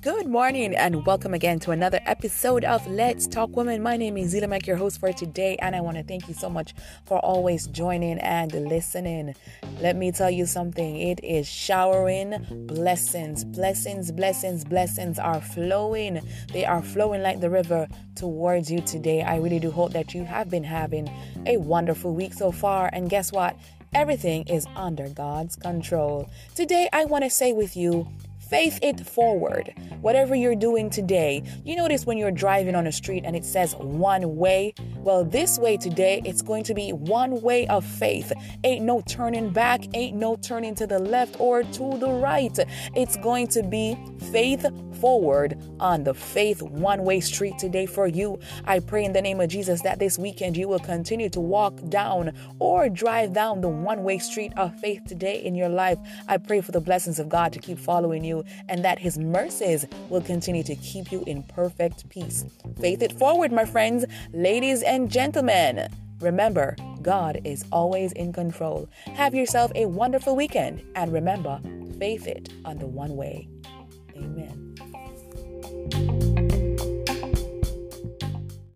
Good morning and welcome again to another episode of Let's Talk Women. My name is Zeela Mac, your host for today, and I want to thank you so much for always joining and listening. Let me tell you something it is showering blessings, blessings, blessings, blessings are flowing. They are flowing like the river towards you today. I really do hope that you have been having a wonderful week so far, and guess what? Everything is under God's control. Today, I want to say with you, faith it forward. Whatever you're doing today, you notice when you're driving on a street and it says one way. Well, this way today, it's going to be one way of faith. Ain't no turning back, ain't no turning to the left or to the right. It's going to be faith forward on the faith one way street today for you. I pray in the name of Jesus that this weekend you will continue to walk down or drive down the one way street of faith today in your life. I pray for the blessings of God to keep following you and that His mercies will continue to keep you in perfect peace. Faith it forward, my friends, ladies and gentlemen. Remember, God is always in control. Have yourself a wonderful weekend and remember, faith it on the one way. Amen.